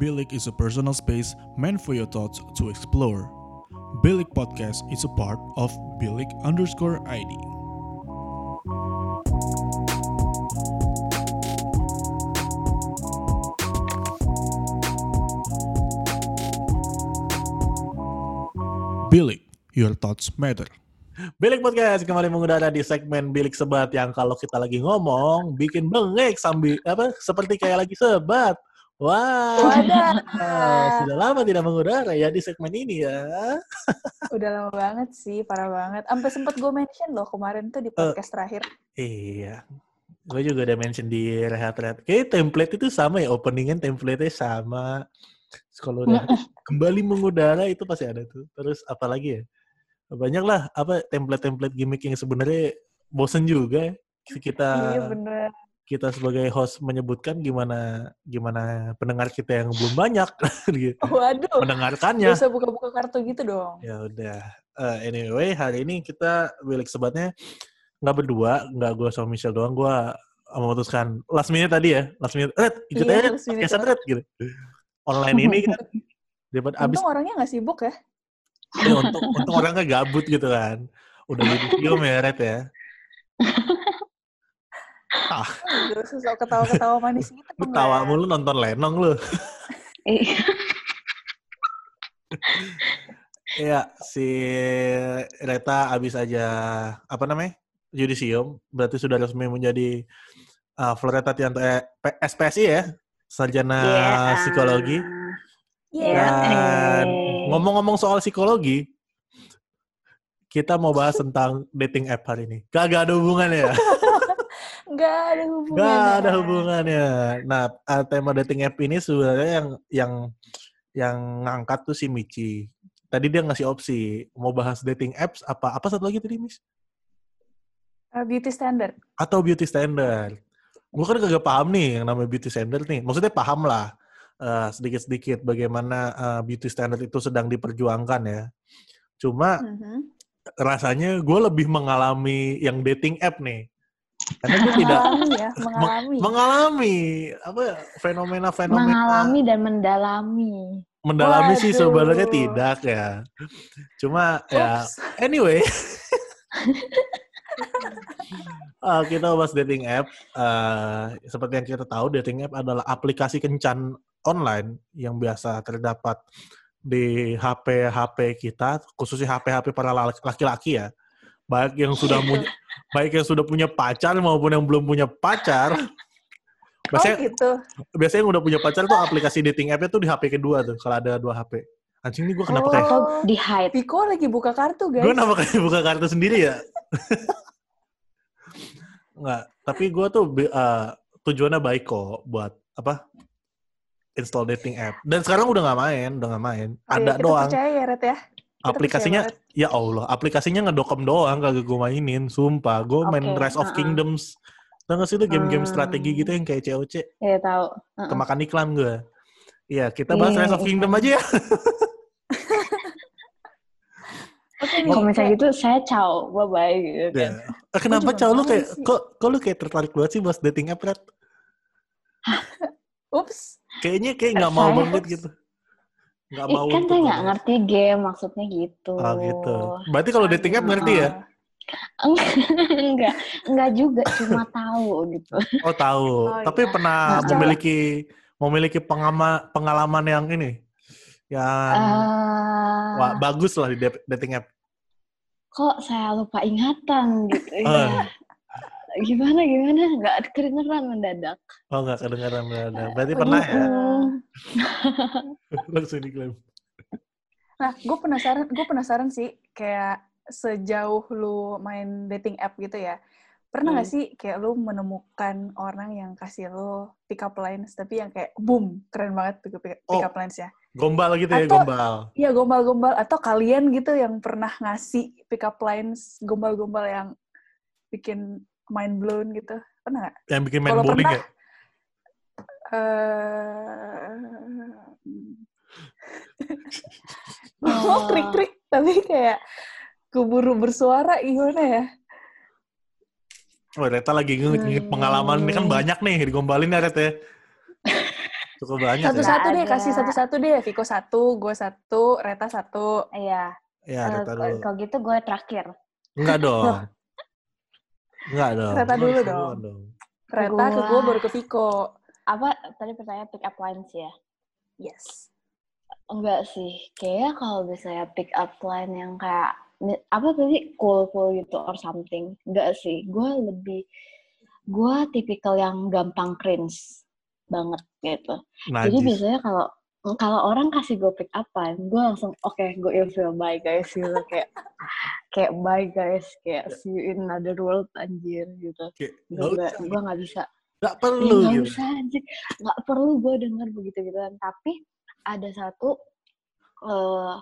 Bilik is a personal space meant for your thoughts to explore. Bilik Podcast is a part of Bilik underscore ID. Bilik, your thoughts matter. Bilik Podcast kembali mengudara di segmen Bilik Sebat yang kalau kita lagi ngomong bikin bengek sambil apa seperti kayak lagi sebat. Wah, sudah lama tidak mengudara ya di segmen ini ya. Udah lama banget sih, parah banget. Sampai sempet gue mention loh kemarin tuh di podcast terakhir. Iya, gue juga udah mention di rehat-rehat. Kayak template itu sama ya, openingan template-nya sama. Kalau udah kembali mengudara itu pasti ada tuh. Terus apa lagi ya? Banyak lah apa template-template gimmick yang sebenarnya bosen juga. Kita Iya bener. Kita sebagai host menyebutkan gimana gimana pendengar kita yang belum banyak gitu. Waduh, mendengarkannya. usah buka-buka kartu gitu dong. Ya udah. Eh, anyway, hari ini kita bilik sebatnya nggak berdua, nggak gue sama Michelle doang. Gue memutuskan last minute tadi ya, last minute. Red, ikut Iya, aja podcastan Red gitu. Online ini kan dapat abis. Untung orangnya gak sibuk ya. Ya, untung, untung orangnya gabut gitu kan. Udah jadi film ya Red ya. Ah, Aduh, susah ketawa-ketawa manis gitu. lu tawa mulu nonton Lenong lu. Iya. Iya, si Reta abis aja apa namanya? Yudisium, berarti sudah resmi menjadi uh, Floreta Tianto eh, SPSI ya, sarjana Iya. psikologi. Iya. Dan Eh. ngomong-ngomong soal psikologi, kita mau bahas tentang dating app hari ini. Gak ada hubungannya ya? Gak ada hubungannya. Gak ada hubungannya. Nah, uh, tema dating app ini sebenarnya yang yang yang ngangkat tuh si Michi. Tadi dia ngasih opsi mau bahas dating apps apa apa satu lagi tadi Miss? Uh, beauty standard. Atau beauty standard. Gue kan kagak paham nih yang namanya beauty standard nih. Maksudnya paham lah uh, sedikit-sedikit bagaimana uh, beauty standard itu sedang diperjuangkan ya. Cuma Mhm. rasanya gue lebih mengalami yang dating app nih. Karena gue tidak Mengalami ya, mengalami. mengalami apa ya, fenomena-fenomena Mengalami dan mendalami. mendalami sih Waduh. sebenarnya tidak ya. Cuma ya Oops. anyway. Ah, kita bahas dating app. Ah, seperti yang kita tahu, dating app adalah aplikasi kencan online yang biasa terdapat di HP-HP kita, khususnya HP-HP para laki- laki-laki ya. Baik yang sudah punya, baik yang sudah punya pacar maupun yang belum punya pacar. Oh Biasanya, gitu. biasanya yang udah punya pacar tuh aplikasi dating app-nya tuh di HP kedua tuh, kalau ada dua HP. Anjing nih gue kenapa Oh. kayak... Atau di hide. Piko lagi buka kartu guys. Gue kenapa kayak buka kartu sendiri ya? Enggak, tapi gue tuh eh, tujuannya baik kok buat apa? Install dating app. Dan sekarang udah nggak main, udah nggak main. Oh, iya, Ada kita doang. percaya ya, Red ya. Aplikasinya, ya Allah, aplikasinya ngedokem doang kagak gue mainin. Sumpah, gue main Rise of uh-uh. Kingdoms. Tau gak sih itu game-game Hmm. strategi gitu yang kayak COC? Ya tahu. Heeh. Kemakan iklan gue. Iya, kita bahas Iya, Rise of iklan. Kingdom aja ya. Oke. Kalau misalnya gitu, saya ciao, bye bye gitu kan. Ya. Eh, Kenapa cowok lu kayak, sih. kok, kok lu kayak tertarik banget sih bahas dating app, Red? Ups. Kayaknya kayak nggak mau banget gitu. Nggak mau kan untuk saya nggak ngerti game, maksudnya gitu. Oh gitu. Berarti kalau dating app ngerti ya? enggak, enggak juga, cuma tahu gitu. Oh tahu. Oh, Tapi iya. pernah memiliki memiliki pengama, pengalaman yang ini, yang Eh, wah, bagus lah di da- dating app. kok saya lupa ingatan gitu Oh. ya. Gimana gimana? Nggak kedengeran mendadak. Oh nggak kedengaran berada. Berarti pernah ya? Langsung diklaim. Nah, gue penasaran, gue penasaran sih kayak sejauh lu main dating app gitu ya. Pernah nggak Hmm. sih kayak lu menemukan orang yang kasih lu pick up lines tapi yang kayak boom, keren banget pick up, pick Oh. up lines ya. Gombal gitu ya, Atau- gombal. Iya, gombal-gombal atau kalian gitu yang pernah ngasih pick up lines gombal-gombal yang bikin mind blown gitu. Pernah nggak? Yang bikin main Kalau bowling pernah- ya? Eh mau krik-krik tapi kayak keburu bersuara gimana ya? Oh, Reta lagi inget, inget Hmm. pengalaman ini kan banyak nih digombalin ya, Ret ya. Cukup banyak ya. Satu-satu deh, kasih satu-satu deh. Viko satu, gue satu, Reta satu. Iya. Ya, Eh, Reta dulu. kalau gitu gue terakhir. Enggak dong. Enggak dong. Reta Lu dulu dong. duluan Reta ke Gua- gue, baru ke Viko. Apa tadi pertanyaan pick up lines ya? Yes. Enggak sih. Kayaknya kalau misalnya pick up line yang kayak apa tadi cool cool gitu or something. Enggak sih. Gue lebih gue tipikal yang gampang cringe banget gitu. Jadi Najis. biasanya kalau kalau orang kasih gue pick up line, gue langsung oke, gue ilfeel bye guys gitu kayak kayak bye guys, kayak see you in another world anjir gitu. Gue gue nggak bisa. Ih, perlu nggak gitu. usah anjir, nggak perlu gue denger begitu gituan. Tapi ada satu, eh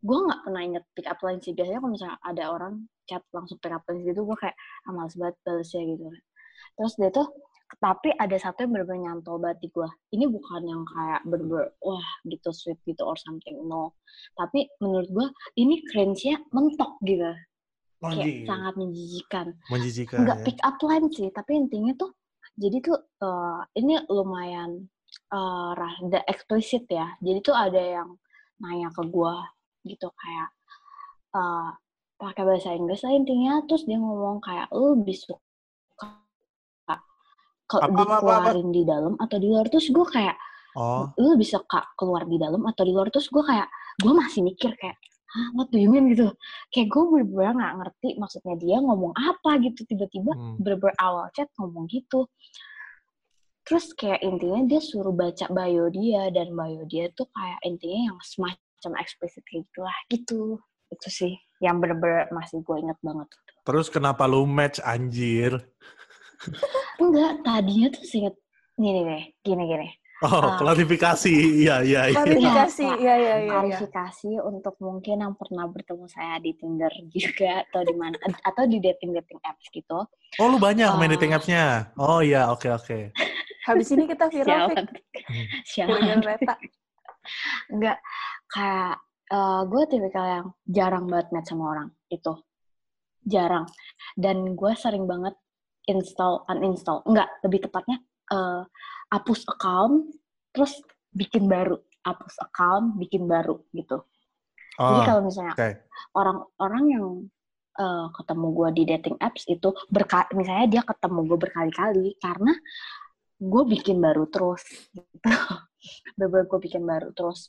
gue nggak pernah inget pick up line sih. Biasanya kalau misalnya ada orang chat langsung pick up line gitu, gue kayak ah, males banget balesnya gitu. Terus dia tuh tapi ada satu yang bener-bener nyantol banget di gue. Ini bukan yang kayak bener-bener wah gitu sweet gitu or something no. Tapi menurut gue ini cringe-nya mentok gitu. Kayak sangat menjijikan. Menjijikan Enggak ya. pick up line sih, tapi intinya tuh jadi tuh eh, ini lumayan eh, rada eksplisit ya. Jadi tuh ada yang nanya ke gue gitu kayak eh, pakai bahasa Inggris lah intinya terus dia ngomong kayak lu lebih suka ke Apa, dikeluarin di dalam atau di luar terus gue kayak Oh, lu lebih suka keluar di dalam atau di luar? Terus gue kayak gue masih mikir kayak Hah, what do you mean? Gitu. Kayak gue bener-bener nggak ngerti maksudnya dia ngomong apa gitu. Tiba-tiba Hmm. bener-bener awal chat ngomong gitu. Terus kayak intinya dia suruh baca bio dia dan bio dia tuh kayak intinya yang semacam eksplisit kayak gitu lah gitu. Itu sih yang bener-bener masih gue inget banget. Terus kenapa lu match anjir? Enggak tadinya tuh seinget gini deh gini gini Oh, Ah. klarifikasi. Iya, iya, iya. Klarifikasi, Kak. iya, iya, iya. iya. klarifikasi untuk mungkin yang pernah bertemu saya di Tinder juga atau di mana atau di dating dating apps gitu. Oh, lu banyak main Ah. dating apps-nya. Oh, iya, oke, oke. Habis ini kita viral. Gara-gara Reta. Enggak kayak eh, gue tipikal yang jarang banget match sama orang itu jarang dan gue sering banget install uninstall. Enggak lebih tepatnya eh, hapus account terus bikin baru. Hapus account bikin baru gitu. Jadi Oh, kalau misalnya orang-orang yang eh, ketemu gue di dating apps itu berka misalnya dia ketemu gue berkali-kali karena gue bikin baru terus gitu. bener gue bikin baru terus.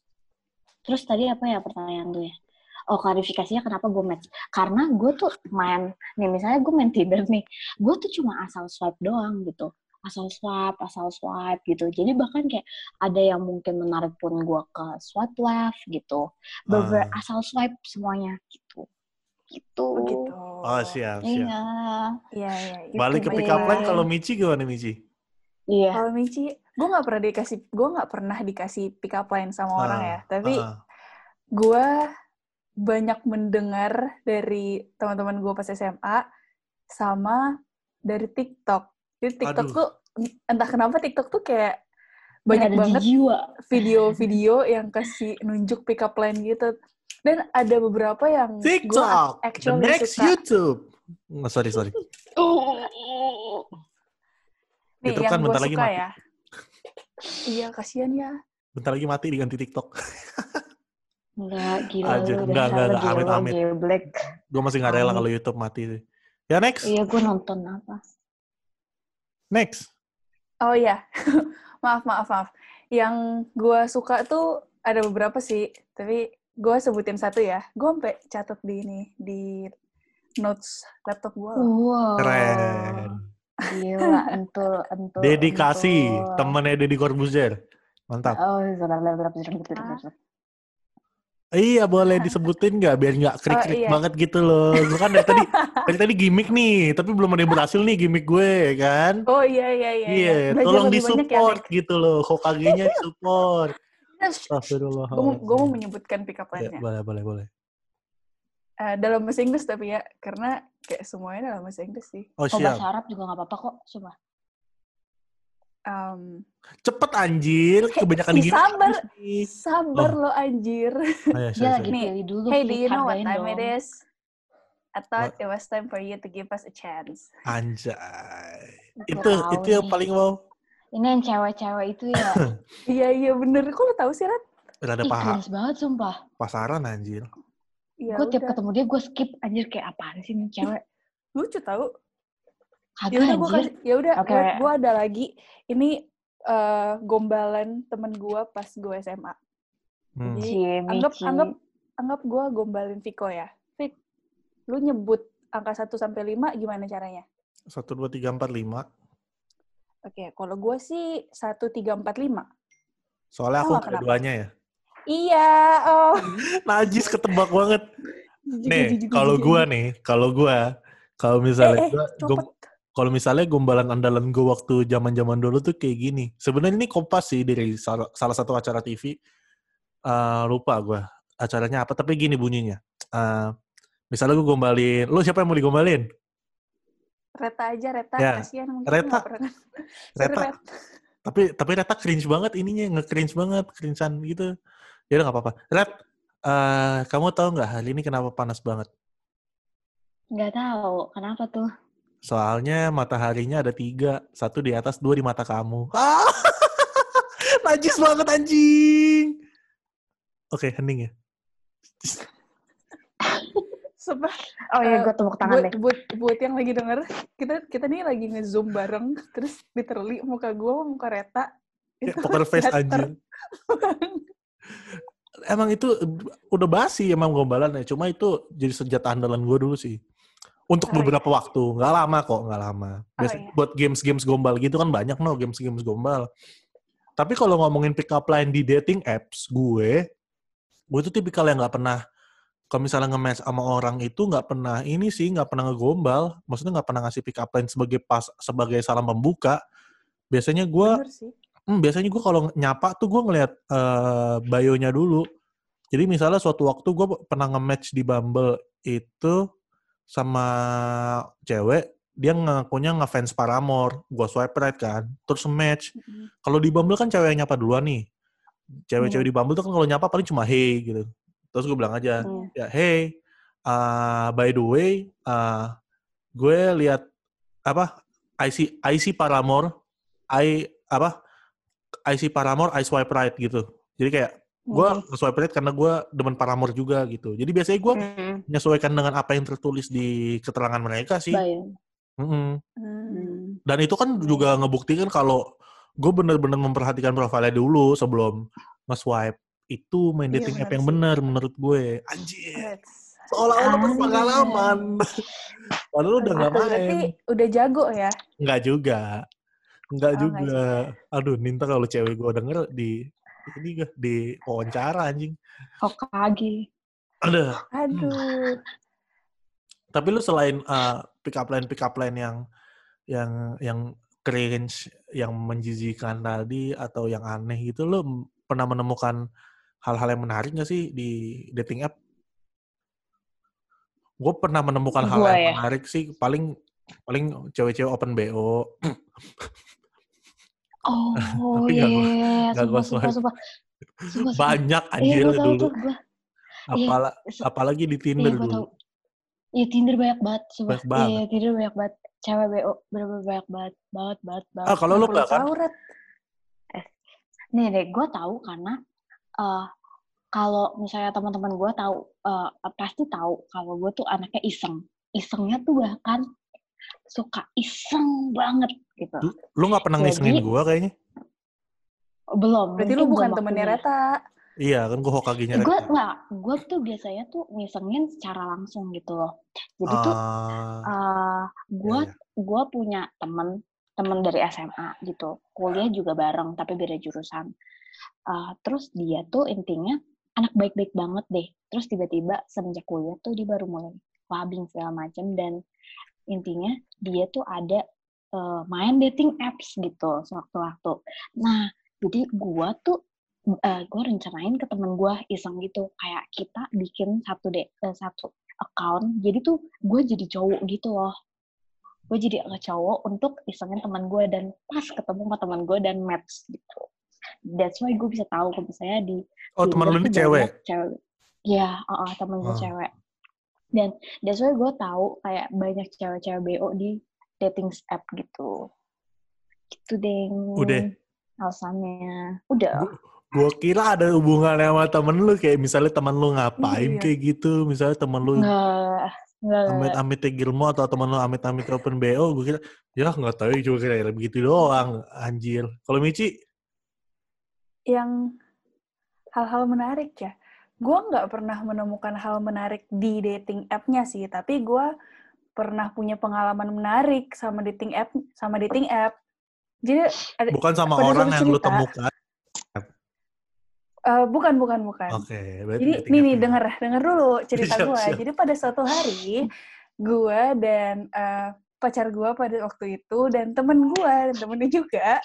Terus tadi apa ya pertanyaan tuh ya oh klarifikasinya kenapa gue match karena gue tuh main nih misalnya gue main Tinder nih gue tuh cuma asal swipe doang gitu asal swipe asal swipe gitu jadi bahkan kayak ada yang mungkin menarik pun gue ke swipe left gitu bener Ah. asal swipe semuanya gitu gitu Begitu. Oh, siap, siap. iya Iya, iya. itu Balik ke pick up line kalau Michi gimana, Michi? iya Kalau Michi, gue nggak pernah dikasih, gue nggak pernah dikasih pick up line sama orang Ah, ya. Tapi Ah, gue banyak mendengar dari teman-teman gue pas SMA sama dari TikTok. Jadi TikTok Aduh. tuh entah kenapa TikTok tuh kayak banyak ada di banget jiwa video-video yang kasih nunjuk pick up line gitu. Dan ada beberapa yang gue TikTok, the actually next suka. YouTube. Oh, sorry, sorry. Nih, YouTube yang kan gue bentar lagi suka mati. ya. Iya, kasihan ya. Bentar lagi mati diganti TikTok. enggak gila Anjir, lu enggak, enggak, enggak, amit, amit. geblek. Gue masih nggak rela kalau YouTube mati. Ya, next. iya gue nonton apa Next. Oh iya, maaf maaf maaf. Yang gue suka tuh ada beberapa sih, tapi gue sebutin satu ya. Gue sampai catat di ini di notes laptop gue. wow Keren. gila entul entul Dedikasi. entul. Temennya Deddy Corbuzier. Mantap. oh benar benar benar benar benar Iya, boleh disebutin nggak? Biar nggak krik-krik iya. banget gitu loh. Gue kan dari tadi, dari tadi gimmick nih. Tapi belum ada yang berhasil nih gimmick gue, kan? Oh iya iya iya. Iya, Belajar tolong lebih banyak ya, disupport gitu loh. Hokage-nya disupport. Gue Astagfirullah. mau gue mau menyebutkan pick up Ya, line-nya. boleh, boleh, boleh. Eh, dalam bahasa Inggris tapi ya, karena kayak semuanya dalam bahasa Inggris sih. Oh, oh siap. bahasa Arab juga nggak apa-apa kok coba Um, Cepet anjir, kebanyakan Ih, gimmick sabar. sabar Oh. lo anjir. Oh, ya, sorry, lagi sorry. Nih, pilih dulu Hey, do you know what time it dong. is? I thought it was time for you to give us a chance. Anjay. Itu itu yang paling wow. Ini yang cewek-cewek itu ya. Iya iya bener. Kok lo tahu sih Rat? Rada Ih, paha, banget sumpah. pasaran anjir. Iya gue tiap ketemu dia gue skip anjir kayak apaan sih nih cewek. Lucu tahu. Ya udah gue kasih. Ya udah. Oke. Gue ada lagi. Ini eh, gombalan temen gue pas gue SMA. Hmm. Jadi, anggap anggap anggap gue gombalin Viko ya. Vik, lu nyebut angka 1 sampai 5 gimana caranya? Satu, dua, tiga, empat, lima. Oke, kalau gue sih 1 3 4 5. Soalnya aku kenapa? kedua-duanya ya. Iya, oh. Najis ketebak banget. Nih, kalau gua nih, kalau gua, kalau misalnya eh, eh, gom- kalau misalnya gombalan andalan gua waktu zaman-zaman dulu tuh kayak gini. Sebenarnya ini kompas sih dari salah, salah satu acara TV. Eh, lupa gua acaranya apa, tapi gini bunyinya. Eh, misalnya gua gombalin, lu siapa yang mau digombalin? Reta aja, Reta. Ya, Kasihan mungkin Reta. pernah. Reta. Ret. Tapi tapi Reta cringe banget ininya, nge-cringe banget, cringean gitu. Ya udah nggak apa-apa. Ret, eh, kamu tahu nggak hari ini kenapa panas banget? Nggak tahu kenapa tuh. Soalnya mataharinya ada tiga, satu di atas, dua di mata kamu. Ah, najis banget anjing. Oke, hening ya. Sumpah, Oh iya Eh, gue tepuk tangan buat, deh. buat, buat yang lagi denger, kita kita nih lagi nge-zoom bareng, terus literally muka gue sama muka Reta. Itu poker face anjing. Emang itu udah basi emang gombalan ya. Cuma itu jadi senjata andalan gue dulu sih. Untuk Oh, iya. beberapa waktu. Nggak lama kok, nggak lama. Oh, Biasanya iya. buat games-games gombal gitu kan banyak no, games-games gombal. Tapi kalau ngomongin pick up line di dating apps, gue, gue tuh tipikal yang nggak pernah, kalau misalnya nge-match sama orang itu nggak pernah ini sih, nggak pernah ngegombal. Maksudnya nggak pernah ngasih pick up line sebagai pas sebagai salam pembuka. Biasanya gue. Hmm, biasanya gue kalau nyapa tuh gue ngeliat eh, bio-nya dulu. Jadi misalnya suatu waktu gue pernah nge-match di Bumble itu sama cewek, dia ngakunya ngefans Paramore. Gue swipe right kan, terus match. Mm-mm. Kalau di Bumble kan cewek yang nyapa duluan nih. Cewek-cewek di Bumble tuh kan kalau nyapa paling cuma hey gitu. Terus gue bilang aja, Hmm. ya hey, uh, by the way, uh, gue lihat apa I see I see Paramore, I apa I see Paramore, I swipe right gitu. Jadi kayak gue swipe right karena gue demen Paramore juga gitu. Jadi biasanya gue Hmm. menyesuaikan dengan apa yang tertulis di keterangan mereka sih. Mm-mm. Hmm. Hmm. Dan itu kan juga ngebuktikan kalau gue bener-bener memperhatikan profilnya dulu sebelum nge-swipe. Itu main Iya, dating app bener yang bener menurut gue. Anjir. Seolah-olah Ah. berpengalaman. Padahal udah nggak Itu berarti main. udah jago ya? Nggak juga. Nggak Oh, juga. Aduh, Ninta kalau cewek gue denger di ini gue di wawancara anjing. Hokage. Aduh. Aduh. Tapi lu selain uh, pick up line pick up line yang yang yang cringe, yang menjijikan tadi atau yang aneh gitu, lu pernah menemukan hal-hal yang menarik nggak sih di dating app? Gue pernah menemukan hal Gua yang ya? menarik sih, paling paling cewek-cewek open bo. Oh iya, nggak gua sumpah, sumpah, sumpah. Sumpah. Banyak Iya, anjir tahu dulu. tuh gue. Apala, Se- apalagi di Iya, Tinder gue dulu. Iya, Tinder banyak banget, sumpah. Banyak banget. Iya, Tinder banyak banget. Cewek BO, bener-bener banyak banget. Banget, banget, banget. Ah, kalau lu nggak kan? tahu, Ret. Nih deh, gue tahu karena eh kalau misalnya teman-teman gue tahu, eh, pasti tahu kalau gue tuh anaknya iseng. Isengnya tuh bahkan suka iseng banget gitu. Lu, lu nggak pernah ngisengin gua kayaknya? Belum. Berarti lu bukan temennya. Reta. Iya, kan gua Hokage-nya. Gue Reta. nggak, gue tuh biasanya tuh ngisengin secara langsung gitu loh. Jadi tuh Ah, eh gue iya, iya. gue punya temen temen dari SMA gitu kuliah juga bareng tapi beda jurusan Eh, terus dia tuh intinya anak baik-baik banget deh terus tiba-tiba semenjak kuliah tuh dia baru mulai clubbing segala macem dan intinya dia tuh ada eh, main dating apps gitu sewaktu-waktu. Nah jadi gue tuh eh gue rencanain ke temen gue iseng gitu kayak kita bikin satu deh satu account. Jadi tuh gue jadi cowok gitu loh. Gue jadi cowok untuk isengin teman gue dan pas ketemu sama teman gue dan match gitu. That's why gue bisa tahu kalau misalnya di Oh, teman lu ini cewek? cewek. Ya uh, teman gue Oh. cewek. Dan that's why gue tahu kayak banyak cewek-cewek bo di dating app gitu Gitu deh. Udah. Alasannya. Udah. Gue kira ada hubungannya sama temen lu kayak misalnya temen lu ngapain Iya. kayak gitu, misalnya temen lu Enggak. Enggak. amit-amit Gilmo atau temen lu amit-amit ke open BO, gue kira ya nggak tahu cuma kira begitu doang, anjir. Kalau Mici, Yang hal-hal menarik ya. Gue nggak pernah menemukan hal menarik di dating app-nya sih, tapi gue pernah punya pengalaman menarik sama dating app sama dating app. Jadi ada bukan sama orang yang lu temukan. eh, bukan bukan bukan. Oke, berarti Jadi nih nih denger denger dulu cerita gue. Jadi pada suatu hari gue dan eh, pacar gue pada waktu itu dan temen gue dan temennya juga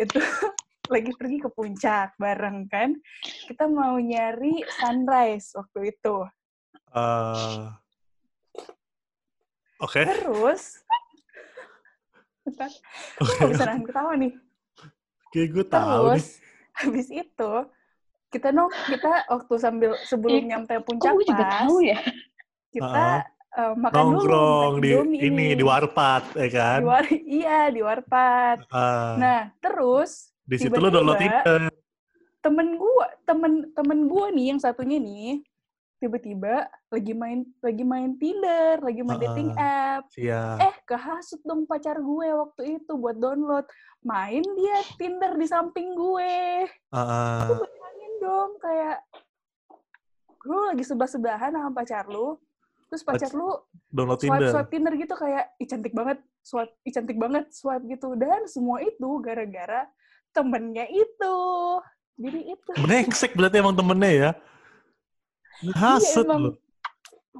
itu lagi pergi ke puncak bareng kan. Kita mau nyari sunrise waktu itu. Eh, Oke, Terus Bentar, gue oke. gak bisa nahan ketawa nih. Kayak gue tahu nih. Terus habis itu kita nong kita waktu sambil sebelum Ih, nyampe puncak gue juga tahu ya? kita eh, makan dulu Nongkrong makan di ini di warpat, ya kan? Di war- iya di warpat. Eh, Nah terus di situ lu download Tinder. temen gua temen temen gua nih yang satunya nih tiba-tiba lagi main lagi main Tinder lagi main dating app. eh kehasut dong pacar gue waktu itu buat download. Main dia Tinder di samping gue. Heeh. lu bayangin dong kayak lu lagi sebelah sebelahan sama pacar lu terus pacar lu download swipe Tinder. swipe Tinder gitu kayak ih cantik banget swipe ih cantik banget swipe gitu. Dan semua itu gara-gara temennya itu. Jadi itu. Brengsek berarti emang temennya ya. Ngasut emang. lu.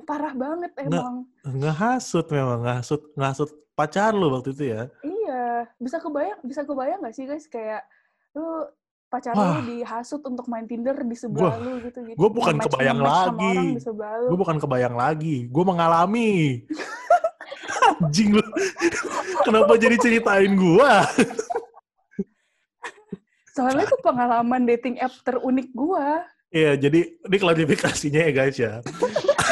parah banget emang Ngehasut memang, ngehasut, ngehasut pacar lu waktu itu ya. iya bisa kebayang bisa kebayang gak sih guys kayak lu pacar Wah. lu dihasut untuk main Tinder di sebelah Gua- lu gitu gitu gua bukan Nge-match- kebayang lagi. Gue bukan kebayang lagi, gue mengalami. Anjing lu. Kenapa jadi ceritain gua? soalnya itu pengalaman dating app terunik gua Iya, jadi ini klarifikasinya ya guys ya.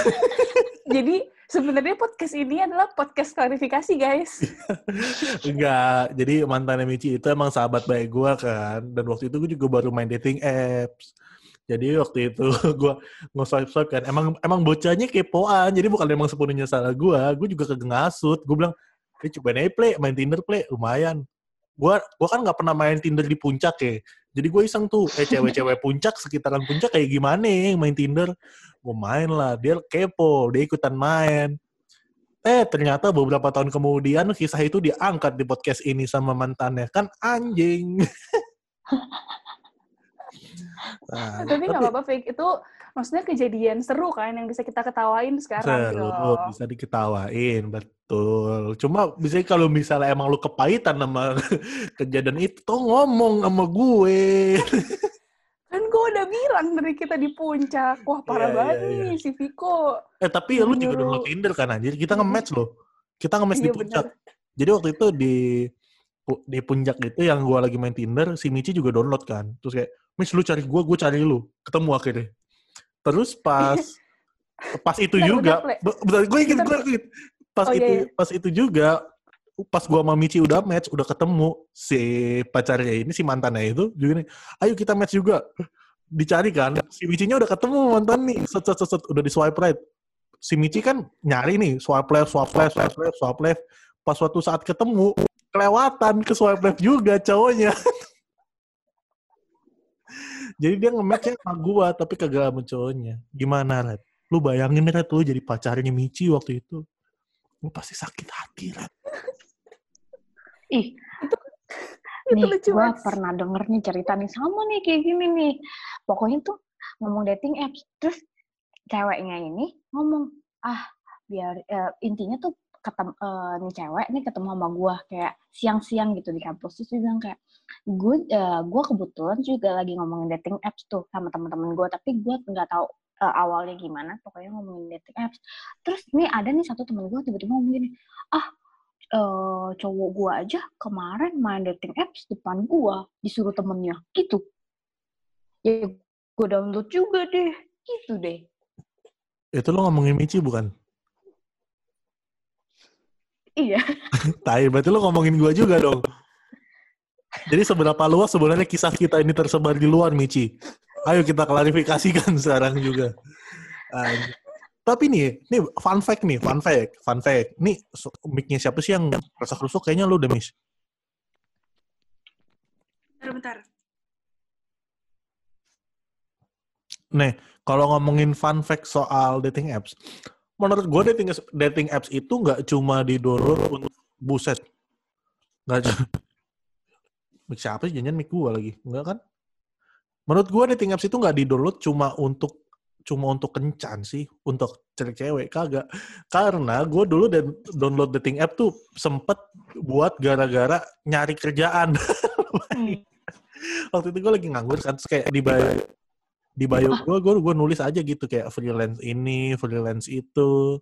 jadi sebenarnya podcast ini adalah podcast klarifikasi guys Enggak, jadi mantannya Michi itu emang sahabat baik gua kan. Dan waktu itu gue juga baru main dating apps. Jadi waktu itu gua nge-swipe-swipe kan. Emang emang bocahnya kepoan. Jadi bukan emang sepenuhnya salah gua. Gue juga kagak ngasut. Gue bilang, eh cobain aja play, main Tinder play, lumayan. Gua gua kan nggak pernah main Tinder di puncak ya. Jadi gue iseng tuh, eh cewek-cewek puncak, sekitaran puncak kayak gimana ya main Tinder. Gue main lah, dia kepo, dia ikutan main. Eh, ternyata beberapa tahun kemudian kisah itu diangkat di podcast ini sama mantannya. Kan anjing. nah, tapi nggak apa-apa fake itu maksudnya kejadian seru kan yang bisa kita ketawain sekarang gitu seru, loh. bisa diketawain, betul. Cuma bisa kalau misalnya emang lu kepahitan sama kejadian itu, tuh ngomong sama gue. kan gue udah bilang dari kita di puncak wah parah Iya, banget iya, nih si Viko eh, tapi lu juga Menyuruh- download Tinder kan anjir? Kita nge-match loh. Kita nge-match di Iya, puncak. benar. Jadi waktu itu di di puncak itu yang gua lagi main Tinder, si Michi juga download kan. Terus kayak, Mich lu cari gua, gua cari lu. Ketemu akhirnya. Terus pas pas itu Bentar, juga, bentar, gue inget, Bentar. gue inget. Pas Oh, iya, itu iya. pas itu juga, pas gua sama Michi udah match, udah ketemu si pacarnya ini, si mantannya itu juga nih, ayo kita match juga. Dicari kan, si Michinya udah ketemu mantan nih, set, set, set, set, udah di swipe right. Si Michi kan nyari nih, swipe left, swipe left, swipe left, swipe left. Pas suatu saat ketemu, kelewatan ke swipe left juga cowoknya. Jadi dia nge-match sama gua, tapi kagak sama cowoknya. Gimana, Red? Lu bayangin, Red, lu jadi pacarnya Michi waktu itu. Lu pasti sakit hati, Red. Ih, itu nih lucu gue banget pernah denger nih cerita nih sama nih kayak gini nih. Pokoknya tuh ngomong dating apps, terus ceweknya ini ngomong ah biar eh, intinya tuh ketemu nih cewek nih ketemu sama gue kayak siang-siang gitu di kampus. Terus dia bilang kayak gue gue kebetulan juga lagi ngomongin dating apps tuh sama teman-teman gue tapi gue nggak tahu eh, awalnya gimana pokoknya ngomongin dating apps. Terus nih ada nih satu teman gue tiba-tiba ngomong gini ah eh, cowok gue aja kemarin main dating apps depan gue disuruh temennya. Gitu. Ya gue download juga deh. Gitu deh. Itu lu ngomongin Michi bukan? Iya Tai, berarti lu ngomongin gua juga dong. Jadi seberapa luas sebenarnya kisah kita ini tersebar di luar, Michi? Ayo kita klarifikasikan sekarang juga. Uh, tapi nih, nih fun fact nih, fun fact, fun fact. Nih mic-nya siapa sih yang rasa rusuk? Kayaknya lu deh, Miss. Bentar, bentar. Nih, kalau ngomongin fun fact soal dating apps, menurut gue dating dating apps itu nggak cuma di download untuk buset, nggak cuma mic siapa sih jangan mic gue lagi, enggak kan? Menurut gue dating apps itu nggak di download cuma untuk cuma untuk kencan sih, untuk cewek-cewek kagak. Karena gue dulu dan download dating app tuh sempet buat gara-gara nyari kerjaan. Hmm. Waktu itu gue lagi nganggur kan, terus kayak di bio di bio gue gue gue nulis aja gitu kayak freelance ini freelance itu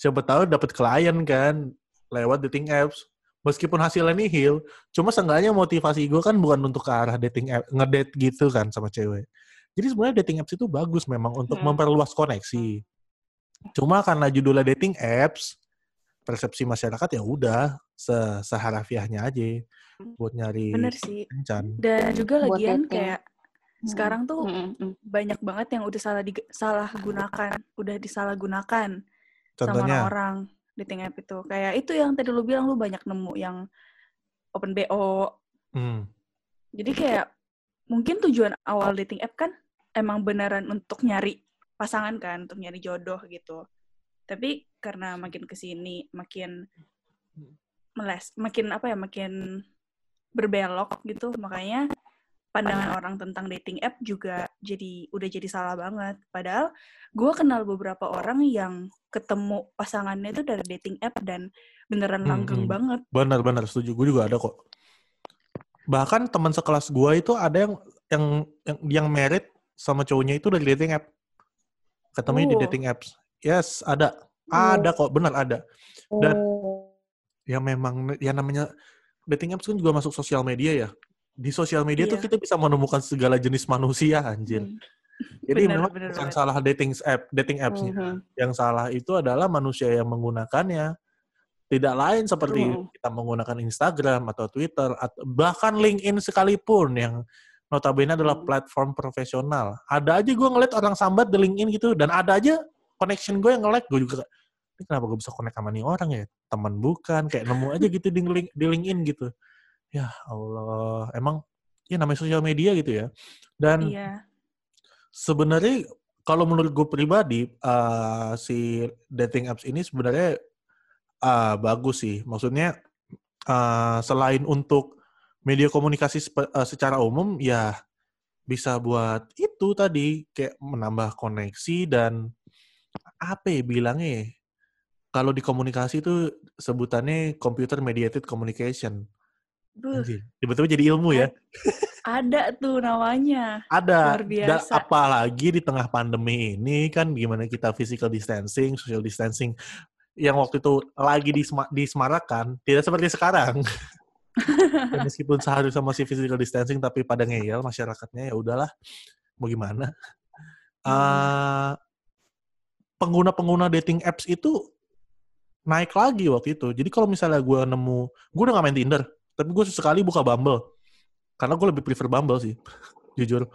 siapa tahu dapat klien kan lewat dating apps meskipun hasilnya nihil cuma seenggaknya motivasi gue kan bukan untuk ke arah dating app ngedate gitu kan sama cewek jadi sebenarnya dating apps itu bagus memang untuk Hmm. memperluas koneksi cuma karena judulnya dating apps persepsi masyarakat ya udah se seharafiahnya aja buat nyari Bener sih. kencan Dan juga Buat lagian dating. kayak sekarang tuh Mm, mm, banyak banget yang udah salah di, salah gunakan, udah disalahgunakan sama contohnya orang-orang dating app itu. Kayak itu yang tadi lu bilang lu banyak nemu yang open BO. hmm, Jadi kayak mungkin tujuan awal dating app kan emang beneran untuk nyari pasangan kan, untuk nyari jodoh gitu. Tapi karena makin ke sini makin meles, makin apa ya, makin berbelok gitu, makanya pandangan orang tentang dating app juga jadi udah jadi salah banget. Padahal gue kenal beberapa orang yang ketemu pasangannya itu dari dating app dan beneran Hmm, langgeng hmm. banget. Benar-benar setuju. Gue juga ada kok. Bahkan teman sekelas gue itu ada yang yang yang yang merit sama cowoknya itu dari dating app. Ketemunya di Oh. dating apps. Yes, ada. Oh. Ada kok, benar ada. Dan- Oh. Ya memang ya namanya dating apps kan juga masuk sosial media ya. Di sosial media tuh Iya. kita bisa menemukan segala jenis manusia anjir. Hmm. Jadi Benar, memang benar bukan banget. salah dating app, dating apps-nya. Mhm. Yang salah itu adalah manusia yang menggunakannya. Tidak lain seperti Mm. kita menggunakan Instagram atau Twitter atau bahkan LinkedIn sekalipun yang notabene adalah Mm. platform profesional. Ada aja gue ngeliat orang sambat di LinkedIn gitu dan ada aja connection gue yang nge-like gue juga ini kenapa gue bisa connect sama nih orang ya teman bukan kayak nemu aja gitu di, link, di LinkedIn gitu ya Allah emang ya namanya sosial media gitu ya. Dan Iya. sebenarnya kalau menurut gue pribadi eh, si dating apps ini sebenarnya eh, bagus sih. Maksudnya eh, selain untuk media komunikasi eh, secara umum ya bisa buat itu tadi kayak menambah koneksi dan apa ya bilangnya ya, kalau di komunikasi itu sebutannya computer mediated communication tiba-tiba jadi ilmu ya ada tuh namanya. Ada. Luar Dan biasa. apalagi di tengah pandemi ini kan gimana kita physical distancing, social distancing yang waktu itu lagi disema- disemarakan, tidak seperti sekarang. Dan meskipun seharusnya masih physical distancing tapi pada ngeyel masyarakatnya ya udahlah mau gimana. Eh, pengguna-pengguna dating apps itu naik lagi waktu itu. Jadi kalau misalnya gue nemu, gue udah gak main Tinder, tapi gue sesekali buka Bumble. Karena gue lebih prefer Bumble sih, jujur.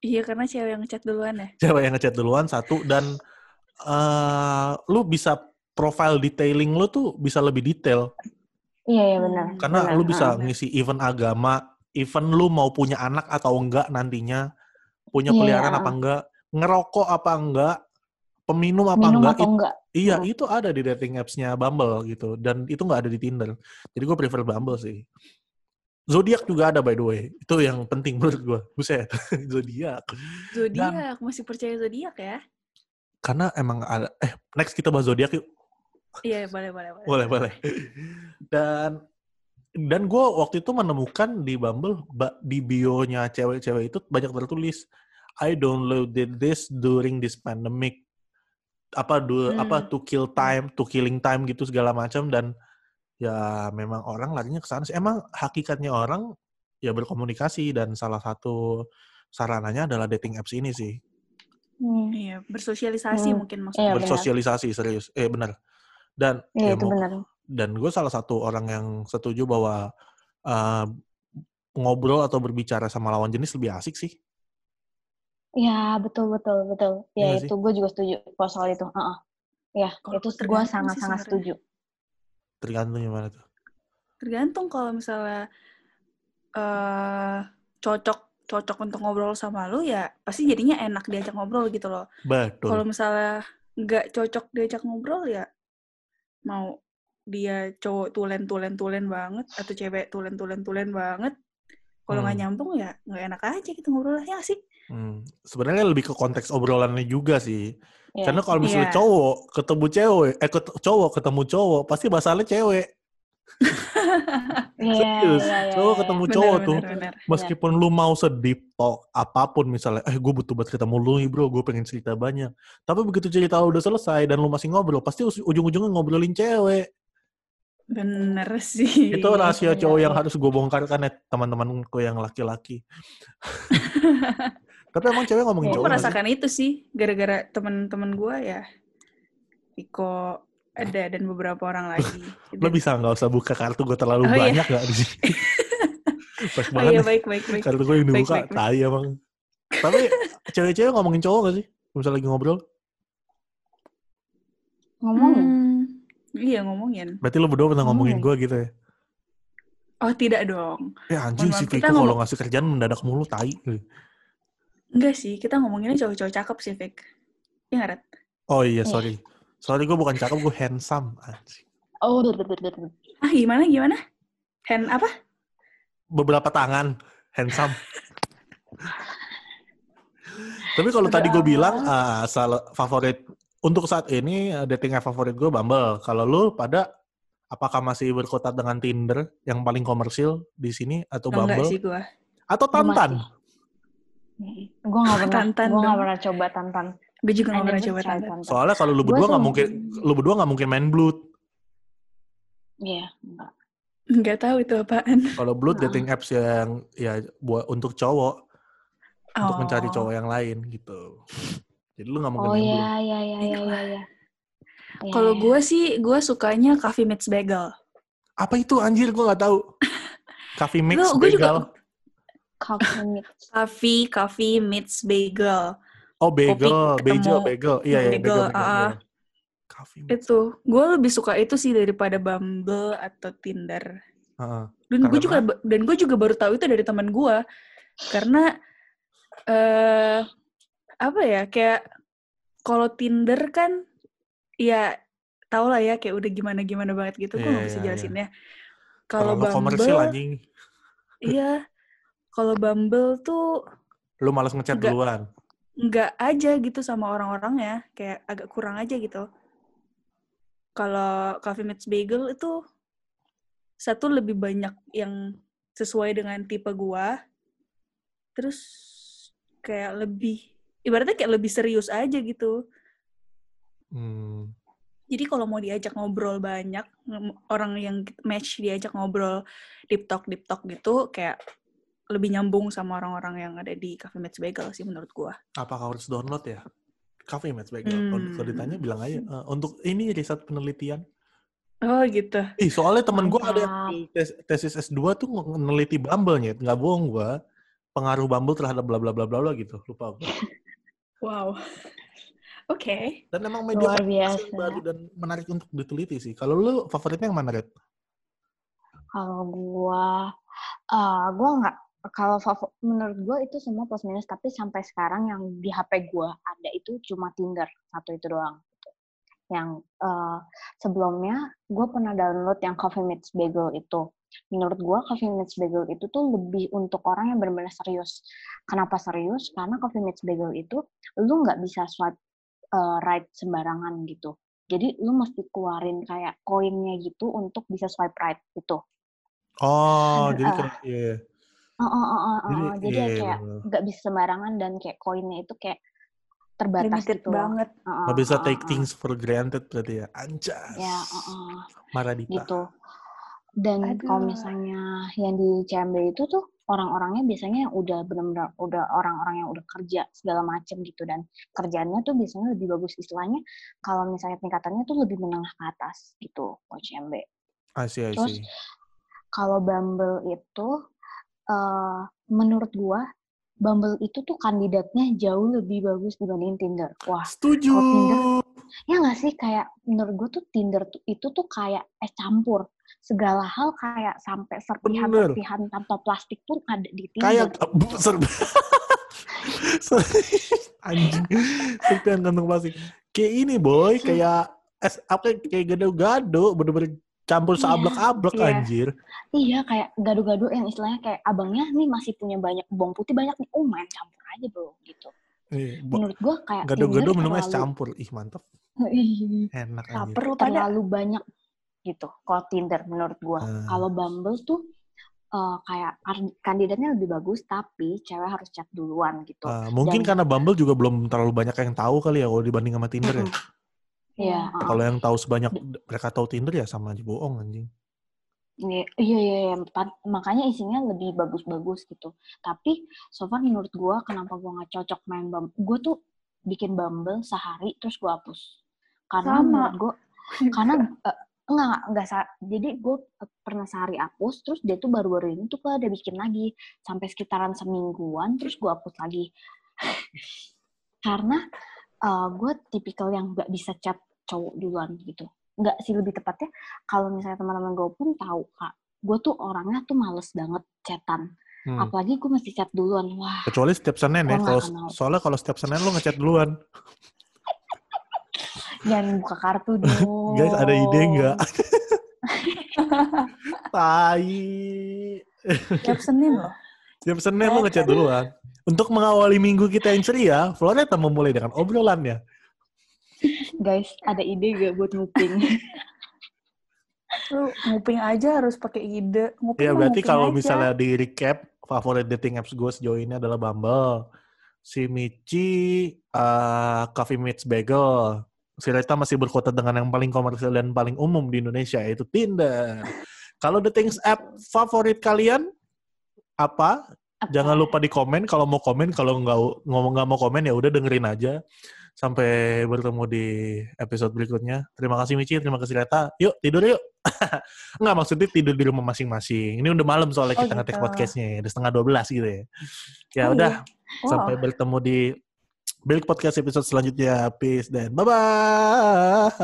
Iya, karena cewek yang ngechat duluan ya. cewek yang ngechat duluan satu dan eh lu bisa profile detailing lu tuh bisa lebih detail Iya, iya benar. Karena benar. lu bisa Ah, ngisi event agama, event lu mau punya anak atau enggak nantinya, punya Iya, peliharaan ah. apa enggak, ngerokok apa enggak, peminum apa minum enggak, atau enggak? Iya Hmm. itu ada di dating apps-nya Bumble gitu dan itu nggak ada di Tinder. Jadi gue prefer Bumble sih. Zodiac juga ada by the way. Itu yang penting menurut gue. Buset, Zodiac. Zodiak, masih percaya zodiak ya? Karena emang ada eh next kita bahas Zodiac yuk. Iya, boleh, boleh, boleh. boleh boleh dan dan gue waktu itu menemukan di Bumble di bio-nya cewek-cewek itu banyak tertulis I downloaded this during this pandemic apa du, Hmm. apa to kill time to killing time gitu segala macam dan ya memang orang larinya ke sana sih emang hakikatnya orang ya berkomunikasi dan salah satu sarananya adalah dating apps ini sih Hmm. Iya, bersosialisasi Hmm. mungkin Iya, maksudnya. benar. bersosialisasi serius eh benar dan Iya, ya itu mau- benar. dan gue salah satu orang yang setuju bahwa uh, ngobrol atau berbicara sama lawan jenis lebih asik sih. Ya betul betul betul. Iya Ya nggak sih? itu gue juga setuju kalau soal itu. Heeh. Ya Kalau itu gue sangat sangat setuju. Tergantung gimana tuh. Tergantung kalau misalnya eh cocok cocok untuk ngobrol sama lu ya pasti jadinya enak diajak ngobrol gitu loh. Betul. Kalau misalnya nggak cocok diajak ngobrol ya mau dia cowok tulen-tulen-tulen banget atau cewek tulen-tulen-tulen banget. Kalau nggak Hmm. nyambung ya nggak enak aja gitu ngobrolnya sih. Hmm, Sebenarnya lebih ke konteks obrolannya juga sih. Ya. Karena kalau misalnya Iya. cowok ketemu cewek, eh ket- cowok ketemu cowok, pasti masalahnya cewek. Iya, Serius, iya, iya, cowok iya. ketemu Bener, cowok bener, tuh. bener. Meskipun lu mau sedip talk apa pun misalnya, eh gue butuh banget ketemu lu nih bro, gue pengen cerita banyak. Tapi begitu cerita lu udah selesai dan lu masih ngobrol, pasti ujung-ujungnya ngobrolin cewek. Bener sih. Itu rahasia bener, cowok yang iya. harus gue bongkar kan ya teman-temanku yang laki-laki. Tapi emang cewek ngomongin Gue cowok sih? merasakan itu sih gara-gara temen-temen gue ya. Iko ada dan beberapa orang lagi. Lo bisa nggak usah buka kartu gue terlalu Oh, iya. banyak nggak di sini? Pas Oh iya baik baik baik. kartu gue yang dibuka, baik, baik. tai emang. Tapi cewek-cewek ngomongin cowok gak sih? Misalnya lagi ngobrol, Ngomongin. Hmm, iya ngomongin. berarti lo berdua pernah ngomongin gue gitu ya? Oh tidak dong. Eh anjing Mohon si maaf, kita Viko kalau ngomong- ngasih kerjaan mendadak mulu, tai. Enggak sih, kita ngomonginnya cowok-cowok cakep sih, Vic. Iya nggak? Oh iya, Iya. sorry. Sorry gue bukan cakep, gue handsome. Anjing. Oh, betul betul betul. Ah gimana gimana? Hand apa? Beberapa tangan, handsome. Tapi kalau tadi gue bilang, ah, salah favorit untuk saat ini eh, dating app favorit gue Bumble. Kalau lu pada apakah masih berkutat dengan Tinder yang paling komersil di sini atau Oh, enggak Bumble sih gua. atau Gua Tantan? masih. Gue gak pernah, Tantan gue gak pernah coba tantan. Gue juga I nggak pernah coba tantan. tantan. Soalnya kalau lu Gua berdua nggak sih- mungkin, lu berdua nggak mungkin main blood. Iya, enggak. Nggak tahu itu apaan. Kalau blood Nah. dating apps yang ya buat untuk cowok untuk mencari Oh. cowok yang lain gitu. Jadi lu nggak mungkin Oh iya, iya, iya, iya, iya, iya. Iya, Kalau iya. gue sih, gue sukanya Coffee Meets Bagel. Apa itu anjir gue nggak tahu. Coffee mix gua juga- bagel. Coffee mix. Coffee, Coffee Meets Bagel. Oh bagel, Kopi bagel, ketemu bagel. Iya ya, bagel, bagel, bagel. iya. Coffee mix. Itu, gue lebih suka itu sih daripada Bumble atau Tinder. Heeh. Dan gue juga dan gue juga baru tahu itu dari teman gue karena eh apa ya kayak kalau Tinder kan ya tau lah ya kayak udah gimana gimana banget gitu gue Iya, nggak bisa iya, iya. jelasinnya. Kalau Terlalu komersil Bumble, anjing. iya. Kalau Bumble tuh Lu malas ngechat Nggak. duluan. nggak aja gitu sama orang-orangnya, kayak agak kurang aja gitu. Kalau Coffee Meets Bagel itu satu lebih banyak yang sesuai dengan tipe gua, terus kayak lebih ibaratnya kayak lebih serius aja gitu. Hmm. Jadi kalau mau diajak ngobrol banyak orang yang match diajak ngobrol deep talk deep talk gitu kayak lebih nyambung sama orang-orang yang ada di Coffee Meets Bagel sih menurut gua. Apakah harus download ya? Coffee Mats Bagel. Kalau- Kalau Hmm. ditanya bilang aja. eh, untuk ini riset penelitian. Oh gitu. Ih, soalnya temen gue ada yang tes- tesis S2 tuh neliti Bumble nya, nggak bohong gue. Pengaruh Bumble terhadap bla bla bla bla bla gitu, lupa gue. Wow. Oke. Dan emang media Luar biasa. yang baru dan menarik untuk diteliti sih. Kalau lu favoritnya yang mana, Red? Kalau gua, eh gua nggak, kalau menurut gua itu semua plus minus, tapi sampai sekarang yang di HP gua ada itu cuma Tinder, satu itu doang. Yang eh, sebelumnya gua pernah download yang Coffee Meets Bagel itu. Menurut gua Coffee Meets Bagel itu tuh lebih untuk orang yang benar-benar serius. Kenapa serius? Karena Coffee Meets Bagel itu lu nggak bisa swipe eh, right sembarangan gitu. Jadi lu mesti keluarin kayak koinnya gitu untuk bisa swipe right gitu. Oh, Ada, jadi ah. kayak iya. Oh, oh, oh, oh, Jadi, oh. jadi iya, ya kayak nggak bisa sembarangan dan kayak koinnya itu kayak terbatas Limited gitu banget. Oh, oh, Nggak bisa oh, take oh. things for granted berarti ya. Anjas. Ya, oh, oh, Maradita. gitu. Dan kalau misalnya yang di CMB itu tuh orang-orangnya biasanya yang udah benar-benar udah orang-orang yang udah kerja segala macem gitu dan kerjaannya tuh biasanya lebih bagus istilahnya kalau misalnya tingkatannya tuh lebih menengah ke atas gitu kalau CMB. I see, I Terus kalau Bumble itu eh, menurut gua Bumble itu tuh kandidatnya jauh lebih bagus dibanding Tinder. Wah, Setuju. Tinder, ya nggak sih kayak menurut gue tuh Tinder tuh, itu tuh kayak es campur segala hal kayak sampai serpihan-serpihan kantong plastik pun ada di Tinder. Kayak ser Ser- anjing serpihan kantong plastik. Kayak ini boy, kayak es apa kayak gado-gado, bener-bener campur Iya, seablek-ablek iya. anjir. Iya kayak gado-gado yang istilahnya kayak abangnya nih masih punya banyak bawang putih banyak nih, oh main campur aja bro gitu. Iya, Menurut gue kayak Gado-gado minum es campur. Ih, mantep. Enak anjir. perlu Pada- terlalu banyak gitu kalau Tinder menurut gua. Ah. Kalau Bumble tuh eh, kayak kandidatnya lebih bagus tapi cewek harus chat duluan gitu. Ah, mungkin Dan- karena Bumble juga belum terlalu banyak yang tahu kali ya kalau dibanding sama Tinder ya. Iya, uh-uh. Kalau yang tahu sebanyak mereka tahu Tinder ya sama aja bohong anjing. Iya, iya, iya, iya. Makanya isinya lebih bagus-bagus gitu. Tapi so far menurut gua kenapa gua nggak cocok main Bumble? Gua tuh bikin Bumble sehari terus gua hapus. Karena Sama. menurut gua karena eh, enggak enggak, enggak sa- jadi gue pernah sehari hapus terus dia tuh baru-baru ini tuh gue ada bikin lagi sampai sekitaran semingguan terus gue hapus lagi karena gue tipikal yang nggak bisa chat cowok duluan gitu nggak sih lebih tepatnya kalau misalnya teman-teman gue pun tahu kak gue tuh orangnya tuh males banget chatan Hmm. apalagi gue mesti chat duluan wah Kecuali setiap Senin ya. Kalau soalnya kalau setiap Senin lo ngechat duluan. jangan buka kartu dong Guys, ada ide nggak? Tai. Tiap Senin loh. Setiap Senin lo ngechat duluan. Untuk mengawali minggu kita yang ceria, Floreta memulai dengan obrolannya. guys ada ide gak buat nguping Lu nguping aja harus pakai ide. Nguping Ya berarti kalau aja. misalnya di recap, favorit dating apps gue sejauh ini adalah Bumble. Si Michi, uh, Coffee Meets Bagel. Si Reta masih berkota dengan yang paling komersial dan paling umum di Indonesia, yaitu Tinder. Kalau dating app favorit kalian, apa? Jangan lupa di komen kalau mau komen, kalau nggak ngomong nggak mau komen ya udah dengerin aja. Sampai bertemu di episode berikutnya. Terima kasih Michi, terima kasih Reta. Yuk tidur yuk. Nggak maksudnya tidur di rumah masing-masing. Ini udah malam soalnya Oh, kita ngetek gitu. podcastnya, udah setengah 12 gitu ya. Ya Oh, udah, Wow. sampai bertemu di Bilik Podcast episode selanjutnya. Peace dan bye-bye.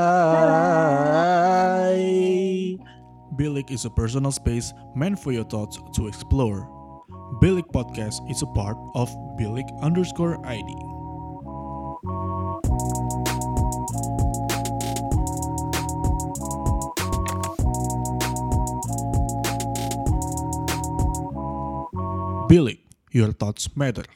Bilik is a personal space meant for your thoughts to explore. Bilik Podcast is a part of Bilik underscore ID. Bilik, your thoughts matter.